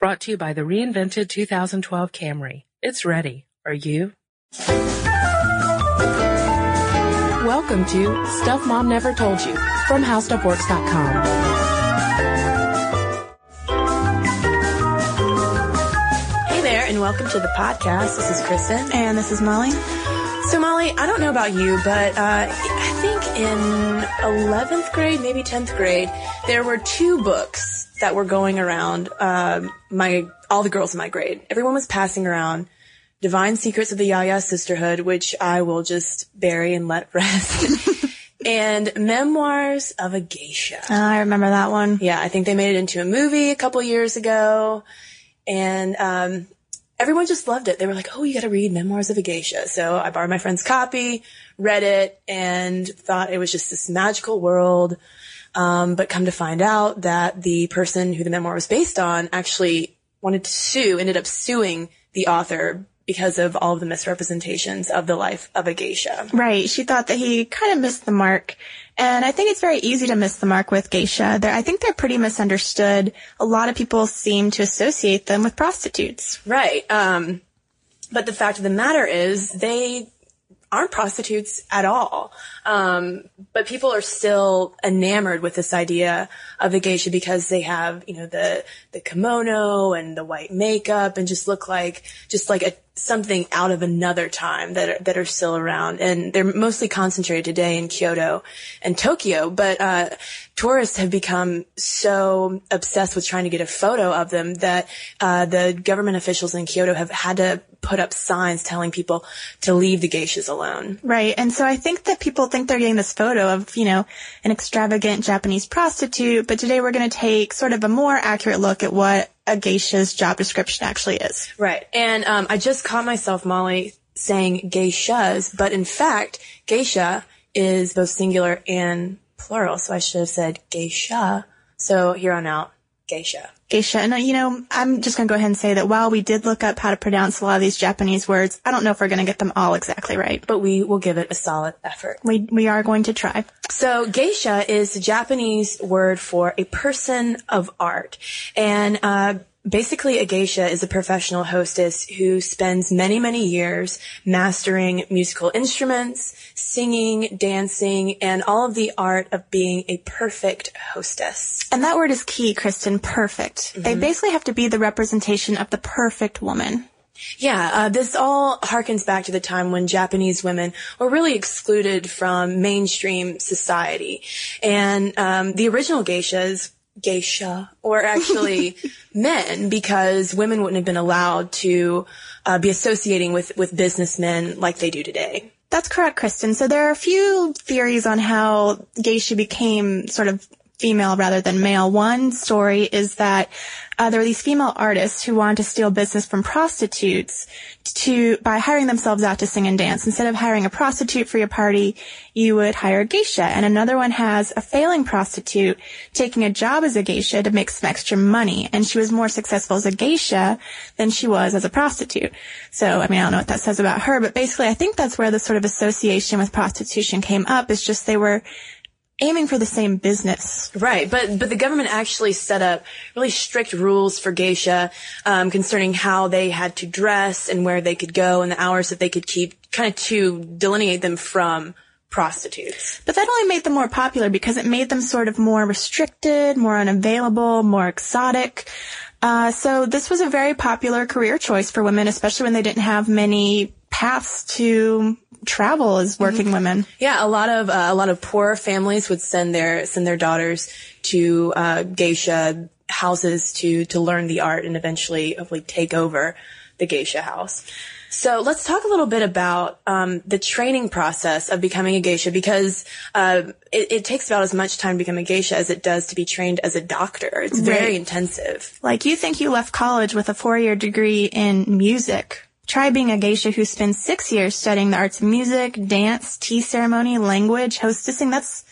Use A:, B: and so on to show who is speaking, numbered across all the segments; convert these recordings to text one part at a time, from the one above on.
A: Brought to you by the reinvented 2012 Camry. It's ready. Are you? Welcome to Stuff Mom Never Told You from HowStuffWorks.com.
B: Hey there, and welcome to the podcast. This is Kristen.
C: And this is Molly.
B: So, Molly, I don't know about you, but uh, I think in 11th grade, maybe 10th grade, there were two books that were going around um, my all the girls in my grade. Everyone was passing around Divine Secrets of the Ya-Ya Sisterhood, which I will just bury and let rest. and Memoirs of a Geisha.
C: Uh, I remember that one.
B: Yeah, I think they made it into a movie a couple years ago. And um, everyone just loved it. They were like, oh, you got to read Memoirs of a Geisha. So I borrowed my friend's copy, read it, and thought it was just this magical world. Um, but come to find out that the person who the memoir was based on actually wanted to sue, ended up suing the author because of all of the misrepresentations of the life of a geisha.
C: Right. She thought that he kind of missed the mark. And I think it's very easy to miss the mark with geisha. They're, I think they're pretty misunderstood. A lot of people seem to associate them with prostitutes.
B: Right. Um, but the fact of the matter is they aren't prostitutes at all. Um, but people are still enamored with this idea of the geisha because they have, you know, the, the kimono and the white makeup and just look like, just like a, something out of another time that are, that are still around. And they're mostly concentrated today in Kyoto and Tokyo. But, uh, tourists have become so obsessed with trying to get a photo of them that, uh, the government officials in Kyoto have had to put up signs telling people to leave the geishas alone.
C: Right. And so I think that people think they're getting this photo of, you know, an extravagant Japanese prostitute, but today we're going to take sort of a more accurate look at what a geisha's job description actually is.
B: Right. And um, I just caught myself, Molly, saying geishas, but in fact, geisha is both singular and plural, so I should have said geisha. So here on out, geisha.
C: Geisha. And, uh, you know, I'm just going to go ahead and say that while we did look up how to pronounce a lot of these Japanese words, I don't know if we're going to get them all exactly right.
B: But we will give it a solid effort.
C: We, we are going to try.
B: So geisha is the Japanese word for a person of art. And, uh, Basically, a geisha is a professional hostess who spends many, many years mastering musical instruments, singing, dancing, and all of the art of being a perfect hostess.
C: And that word is key, Kristen, perfect. They basically have to be the representation of the perfect woman.
B: Yeah, uh, this all harkens back to the time when Japanese women were really excluded from mainstream society. And um, the original geishas, geisha, or actually men, because women wouldn't have been allowed to uh, be associating with, with businessmen like they do today.
C: That's correct, Kristen. So there are a few theories on how geisha became sort of female rather than male. One story is that uh, there were these female artists who wanted to steal business from prostitutes to by hiring themselves out to sing and dance. Instead of hiring a prostitute for your party, you would hire a geisha. And another one has a failing prostitute taking a job as a geisha to make some extra money. And she was more successful as a geisha than she was as a prostitute. So, I mean, I don't know what that says about her, but basically I think that's where the sort of association with prostitution came up is just they were aiming for the same business.
B: Right, but but the government actually set up really strict rules for geisha um, concerning how they had to dress and where they could go and the hours that they could keep, kind of to delineate them from prostitutes.
C: But that only made them more popular because it made them sort of more restricted, more unavailable, more exotic. Uh, so this was a very popular career choice for women, especially when they didn't have many paths to travel as working women.
B: Yeah, a lot of uh, a lot of poor families would send their send their daughters to uh, geisha houses to to learn the art and eventually hopefully take over the geisha house. So let's talk a little bit about um, the training process of becoming a geisha because uh, it, it takes about as much time to become a geisha as it does to be trained as a doctor. It's very
C: Right.
B: intensive.
C: Like you think you left college with a four-year degree in music. Try being a geisha who spends six years studying the arts of music, dance, tea ceremony, language, hostessing. That's,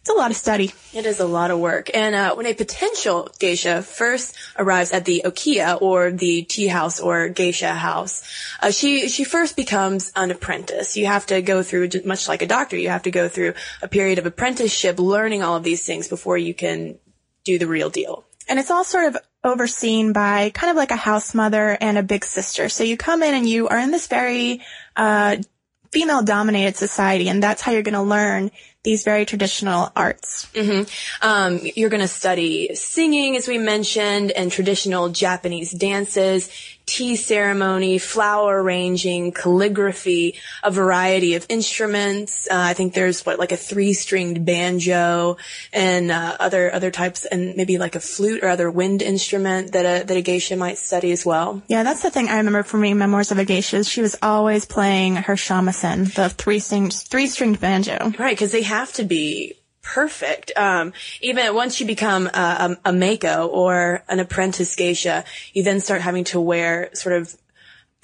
C: it's a lot of study.
B: It is a lot of work. And uh, when a potential geisha first arrives at the okiya or the tea house or geisha house, uh, she she first becomes an apprentice. You have to go through much like a doctor. You have to go through a period of apprenticeship, learning all of these things before you can do the real deal.
C: And it's all sort of overseen by kind of like a house mother and a big sister. So you come in and you are in this very, uh, female dominated society and that's how you're going to learn these very traditional arts.
B: Mm-hmm. Um, you're going to study singing, as we mentioned, and traditional Japanese dances, tea ceremony, flower arranging, calligraphy, a variety of instruments. Uh, I think there's what like a three-stringed banjo and uh, other other types, and maybe like a flute or other wind instrument that a that a geisha might study as well.
C: Yeah, that's the thing I remember from reading memoirs of a geisha. She was always playing her shamisen, the three-stringed three-stringed banjo.
B: Right, because they have to be perfect. Um, even once you become a, a, a maiko or an apprentice geisha, you then start having to wear sort of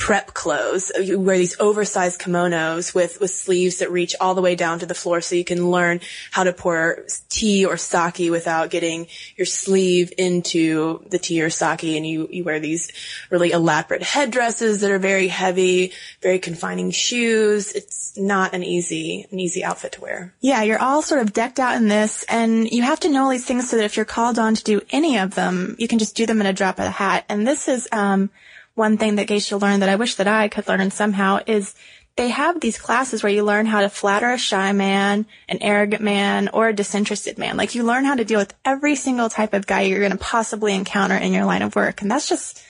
B: prep clothes. You wear these oversized kimonos with, with sleeves that reach all the way down to the floor so you can learn how to pour tea or sake without getting your sleeve into the tea or sake. And you, you wear these really elaborate headdresses that are very heavy, very confining shoes. It's not an easy, an easy outfit to wear.
C: Yeah, you're all sort of decked out in this and you have to know all these things so that if you're called on to do any of them, you can just do them in a drop of a hat. And this is, um, one thing that geisha learned that I wish that I could learn somehow is they have these classes where you learn how to flatter a shy man, an arrogant man, or a disinterested man. Like you learn how to deal with every single type of guy you're going to possibly encounter in your line of work. And that's just,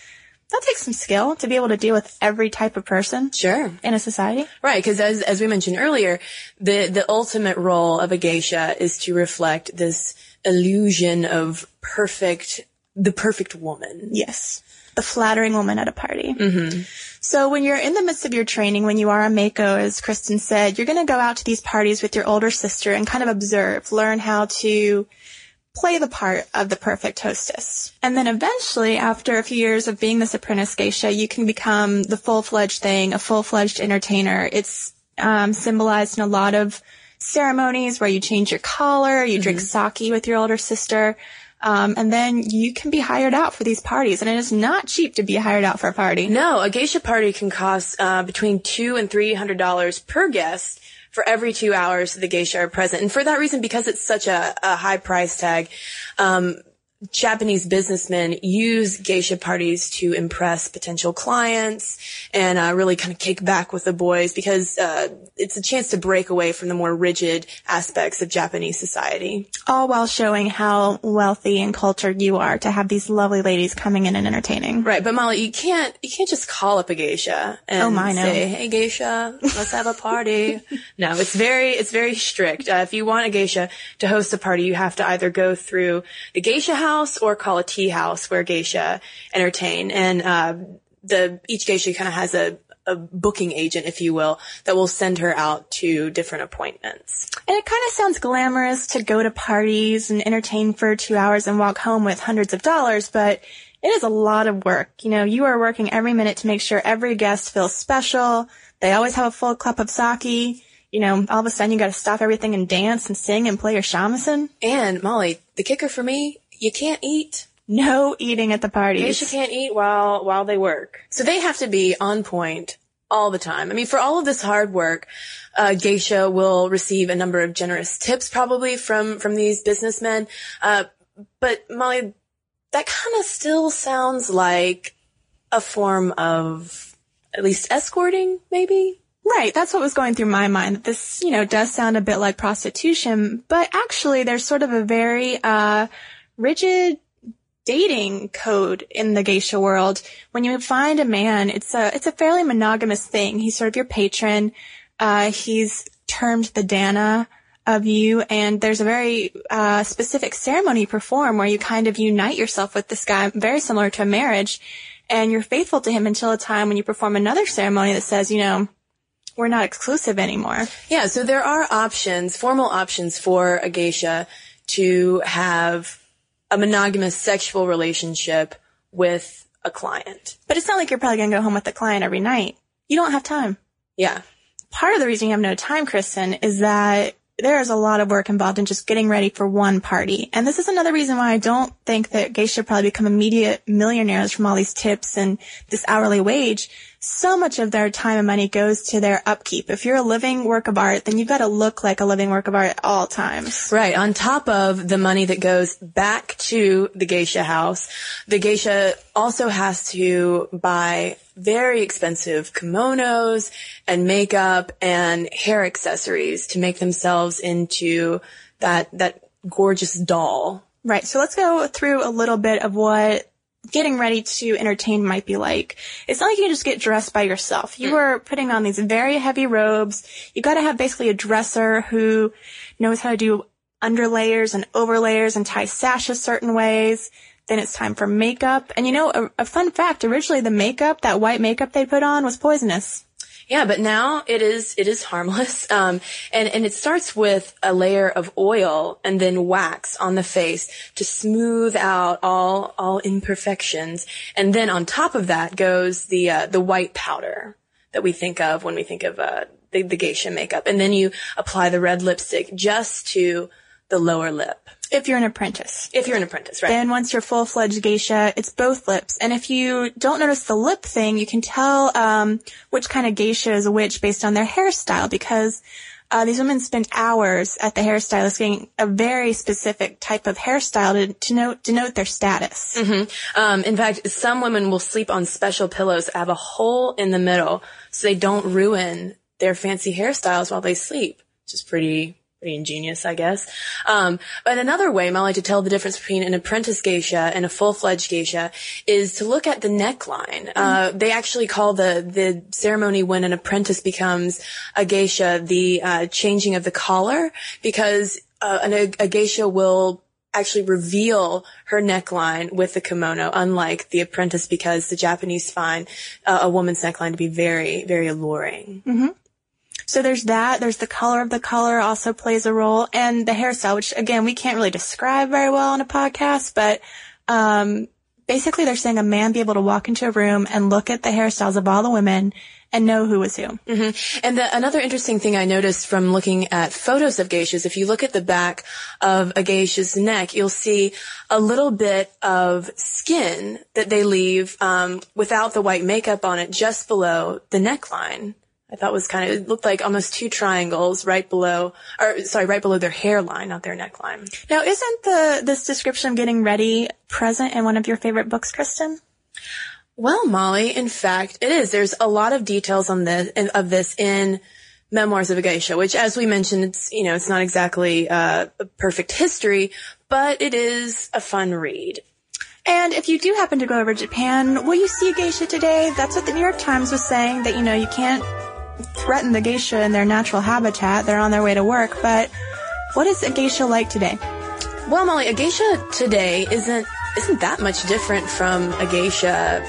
C: that takes some skill to be able to deal with every type of person.
B: Sure.
C: In a society.
B: Right. Because as, as we mentioned earlier, the, the ultimate role of a geisha is to reflect this illusion of perfect, the perfect woman.
C: Yes the flattering woman at a party.
B: Mm-hmm.
C: So when you're in the midst of your training, when you are a maiko, as Kristen said, you're going to go out to these parties with your older sister and kind of observe, learn how to play the part of the perfect hostess. And then eventually, after a few years of being this apprentice geisha, you can become the full-fledged thing, a full-fledged entertainer. It's um, symbolized in a lot of ceremonies where you change your collar, you mm-hmm. drink sake with your older sister. Um, and then you can be hired out for these parties, and it is not cheap to be hired out for a party.
B: No, a geisha party can cost uh, between two and three hundred dollars per guest for every two hours the geisha are present. And for that reason, because it's such a, a high price tag, um, Japanese businessmen use geisha parties to impress potential clients and uh, really kind of kick back with the boys because uh, it's a chance to break away from the more rigid aspects of Japanese society.
C: All while showing how wealthy and cultured you are to have these lovely ladies coming in and entertaining.
B: Right, but Molly, you can't you can't just call up a geisha and
C: oh, my, no.
B: say, "Hey, geisha, let's have a party." no, it's very it's very strict. Uh, if you want a geisha to host a party, you have to either go through the geisha house house or call a tea house where geisha entertain. And, uh, the, each geisha kind of has a, a booking agent, if you will, that will send her out to different appointments.
C: And it kind of sounds glamorous to go to parties and entertain for two hours and walk home with hundreds of dollars, but it is a lot of work. You know, you are working every minute to make sure every guest feels special. They always have a full cup of sake. You know, all of a sudden you got to stop everything and dance and sing and play your shamisen.
B: And Molly, the kicker for me you can't eat.
C: No eating at the parties.
B: Geisha can't eat while, while they work. So they have to be on point all the time. I mean, for all of this hard work, uh, Geisha will receive a number of generous tips probably from, from these businessmen. Uh, but Molly, that kind of still sounds like a form of at least escorting, maybe?
C: Right. That's what was going through my mind. This, you know, does sound a bit like prostitution, but actually there's sort of a very, uh, rigid dating code in the geisha world. When you find a man, it's a it's a fairly monogamous thing. He's sort of your patron. Uh, he's termed the danna of you, and there's a very uh, specific ceremony you perform where you kind of unite yourself with this guy, very similar to a marriage, and you're faithful to him until a time when you perform another ceremony that says, you know, we're not exclusive anymore.
B: Yeah, so there are options, formal options for a geisha to have a monogamous sexual relationship with a client.
C: But it's not like you're probably going to go home with the client every night. You don't have time.
B: Yeah.
C: Part of the reason you have no time, Kristen, is that there is a lot of work involved in just getting ready for one party. And this is another reason why I don't think that geisha should probably become immediate millionaires from all these tips and this hourly wage. So much of their time and money goes to their upkeep. If you're a living work of art, then you've got to look like a living work of art at all times.
B: Right. On top of the money that goes back to the geisha house, the geisha also has to buy very expensive kimonos and makeup and hair accessories to make themselves into that, that gorgeous doll.
C: Right. So let's go through a little bit of what getting ready to entertain might be like. It's not like you can just get dressed by yourself. You mm. are putting on these very heavy robes. You got to have basically a dresser who knows how to do underlayers and overlayers and tie sashes certain ways. Then it's time for makeup. And you know, a, a fun fact, originally the makeup, that white makeup they put on was poisonous.
B: Yeah, but now it is it is harmless, um, and and it starts with a layer of oil and then wax on the face to smooth out all all imperfections, and then on top of that goes the uh, the white powder that we think of when we think of uh, the, the geisha makeup, and then you apply the red lipstick just to the lower lip.
C: If you're an apprentice.
B: If you're an apprentice, right?
C: Then once you're full-fledged geisha, it's both lips. And if you don't notice the lip thing, you can tell um, which kind of geisha is which based on their hairstyle because uh, these women spend hours at the hairstylist getting a very specific type of hairstyle to, to note, denote their status.
B: Mm-hmm. Um, in fact, some women will sleep on special pillows that have a hole in the middle so they don't ruin their fancy hairstyles while they sleep, which is pretty pretty ingenious, I guess. Um, but another way, Molly, to tell the difference between an apprentice geisha and a full-fledged geisha is to look at the neckline. Mm-hmm. Uh, they actually call the the ceremony when an apprentice becomes a geisha the uh, changing of the collar because uh, an, a geisha will actually reveal her neckline with the kimono, unlike the apprentice, because the Japanese find uh, a woman's neckline to be very, very alluring.
C: Mm-hmm. So there's that. There's the color of the color also plays a role and the hairstyle, which again, we can't really describe very well on a podcast, but, um, basically they're saying a man be able to walk into a room and look at the hairstyles of all the women and know who was who.
B: Mm-hmm. And the, another interesting thing I noticed from looking at photos of geishas, if you look at the back of a geisha's neck, you'll see a little bit of skin that they leave um, without the white makeup on it, just below the neckline. I thought it was kind of, it looked like almost two triangles right below, or sorry, right below their hairline, not their neckline.
C: Now, isn't the, this description of getting ready present in one of your favorite books, Kristen?
B: Well, Molly, in fact, it is. There's a lot of details on this, of this in Memoirs of a Geisha, which as we mentioned, it's, you know, it's not exactly uh, a perfect history, but it is a fun read.
C: And if you do happen to go over to Japan, will you see a geisha today? That's what the New York Times was saying, that, you know, you can't threaten the geisha in their natural habitat. They're on their way to work. But what is a geisha like today?
B: Well, Molly, a geisha today isn't isn't that much different from a geisha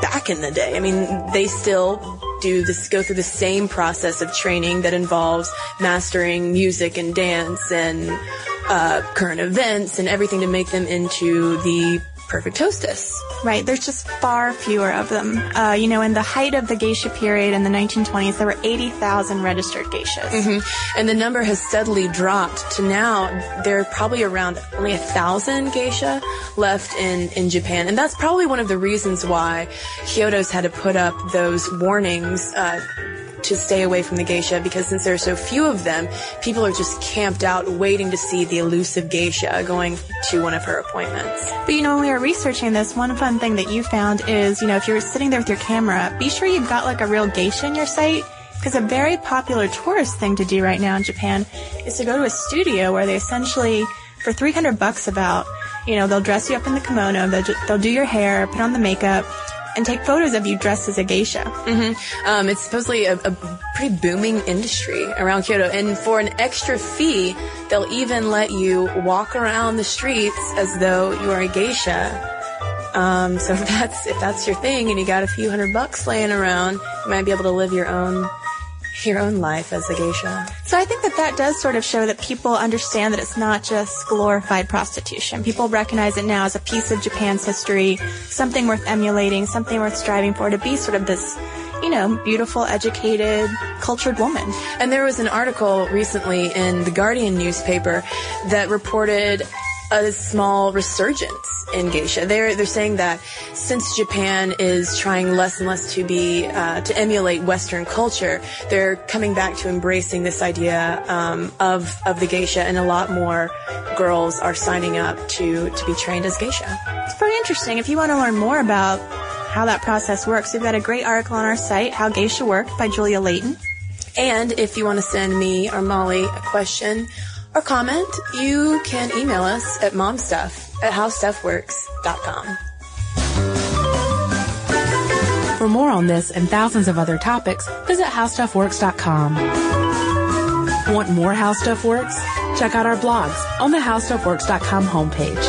B: back in the day. I mean, they still do this, go through the same process of training that involves mastering music and dance and uh, current events and everything to make them into the perfect hostess.
C: Right. There's just far fewer of them. Uh, you know, in the height of the geisha period in the 1920s, there were 80,000 registered geishas.
B: Mm-hmm. And the number has steadily dropped to now there are probably around only a thousand geisha left in, in Japan. And that's probably one of the reasons why Kyoto's had to put up those warnings, uh, to stay away from the geisha because since there are so few of them, people are just camped out waiting to see the elusive geisha going to one of her appointments.
C: But you know, when we were researching this, one fun thing that you found is, you know, if you're sitting there with your camera, be sure you've got like a real geisha in your sight. Because a very popular tourist thing to do right now in Japan is to go to a studio where they essentially, for 300 bucks about, you know, they'll dress you up in the kimono, they'll, they'll do your hair, put on the makeup, and take photos of you dressed as a geisha.
B: Mm-hmm. Um, it's supposedly a, a, pretty booming industry around Kyoto, and for an extra fee, they'll even let you walk around the streets as though you are a geisha. Um, so if that's if that's your thing, and you got a few hundred bucks laying around, you might be able to live your own your own life as a geisha.
C: So I think that that does sort of show that people understand that it's not just glorified prostitution. People recognize it now as a piece of Japan's history, something worth emulating, something worth striving for to be sort of this you know, beautiful, educated, cultured woman.
B: And there was an article recently in the Guardian newspaper that reported a small resurgence in geisha. They're they're saying that since Japan is trying less and less to be uh, to emulate Western culture, they're coming back to embracing this idea um, of of the geisha, and a lot more girls are signing up to to be trained as geisha.
C: It's pretty interesting. If you want to learn more about how that process works, we've got a great article on our site, How Geisha Work by Julia Layton.
B: And if you want to send me or Molly a question or comment, you can email us at momstuff at howstuffworks.com.
A: For more on this and thousands of other topics, visit howstuffworks.com. Want more How Stuff Works? Check out our blogs on the howstuffworks.com homepage.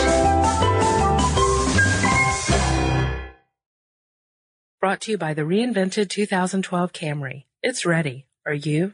A: Brought to you by the reinvented 2012 Camry. It's ready. Are you?